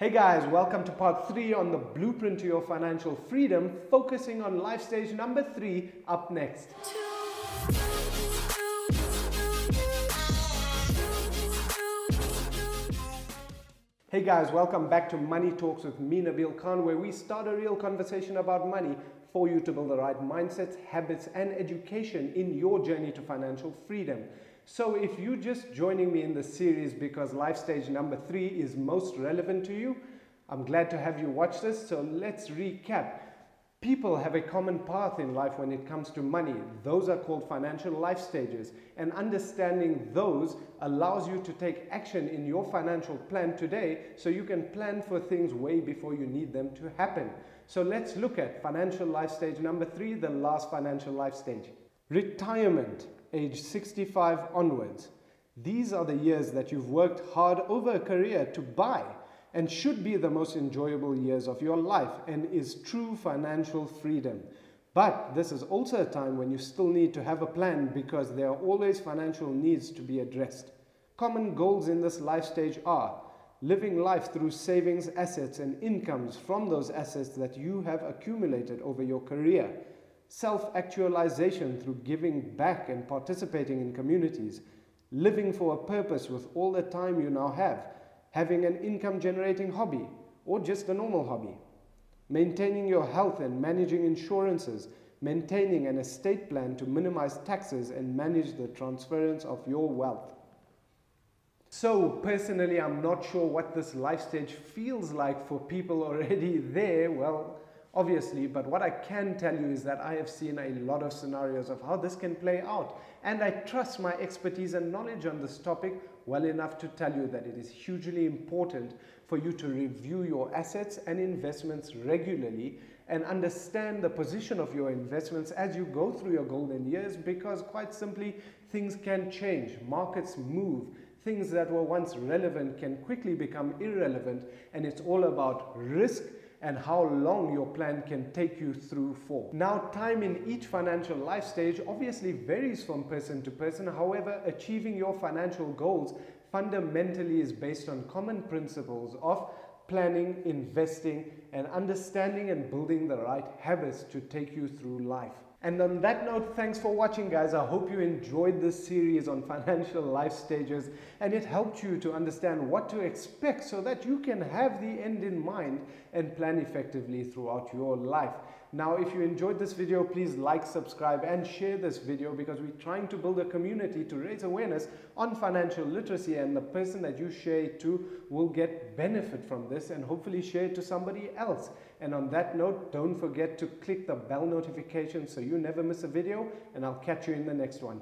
Hey guys, welcome to part three on the blueprint to your financial freedom, focusing on life stage number three up next. Hey guys, welcome back to Money Talks with me, Nabil Khan, where we start a real conversation about money for you to build the right mindsets, habits, and education in your journey to financial freedom. So, if you're just joining me in the series because life stage number three is most relevant to you, I'm glad to have you watch this. So, let's recap. People have a common path in life when it comes to money. Those are called financial life stages. And understanding those allows you to take action in your financial plan today so you can plan for things way before you need them to happen. So let's look at financial life stage number three, the last financial life stage. Retirement, age 65 onwards. These are the years that you've worked hard over a career to buy and should be the most enjoyable years of your life and is true financial freedom. But this is also a time when you still need to have a plan because there are always financial needs to be addressed. Common goals in this life stage are living life through savings, assets, and incomes from those assets that you have accumulated over your career, self actualization through giving back and participating in communities, living for a purpose with all the time you now have having an income generating hobby or just a normal hobby, maintaining your health and managing insurances, maintaining an estate plan to minimize taxes and manage the transference of your wealth. So, personally, I'm not sure what this life stage feels like for people already there. Well, obviously, but what I can tell you is that I have seen a lot of scenarios of how this can play out. And I trust my expertise and knowledge on this topic well enough to tell you that it is hugely important for you to review your assets and investments regularly and understand the position of your investments as you go through your golden years because quite simply things can change markets move things that were once relevant can quickly become irrelevant and it's all about risk and how long your plan can take you through for. Now, time in each financial life stage obviously varies from person to person. However, achieving your financial goals fundamentally is based on common principles of planning, investing, and understanding and building the right habits to take you through life. And on that note, thanks for watching, guys. I hope you enjoyed this series on financial life stages and it helped you to understand what to expect so that you can have the end in mind and plan effectively throughout your life. Now, if you enjoyed this video, please like, subscribe, and share this video because we're trying to build a community to raise awareness on financial literacy. And the person that you share it to will get benefit from this and hopefully share it to somebody else. And on that note, don't forget to click the bell notification so you never miss a video and I'll catch you in the next one.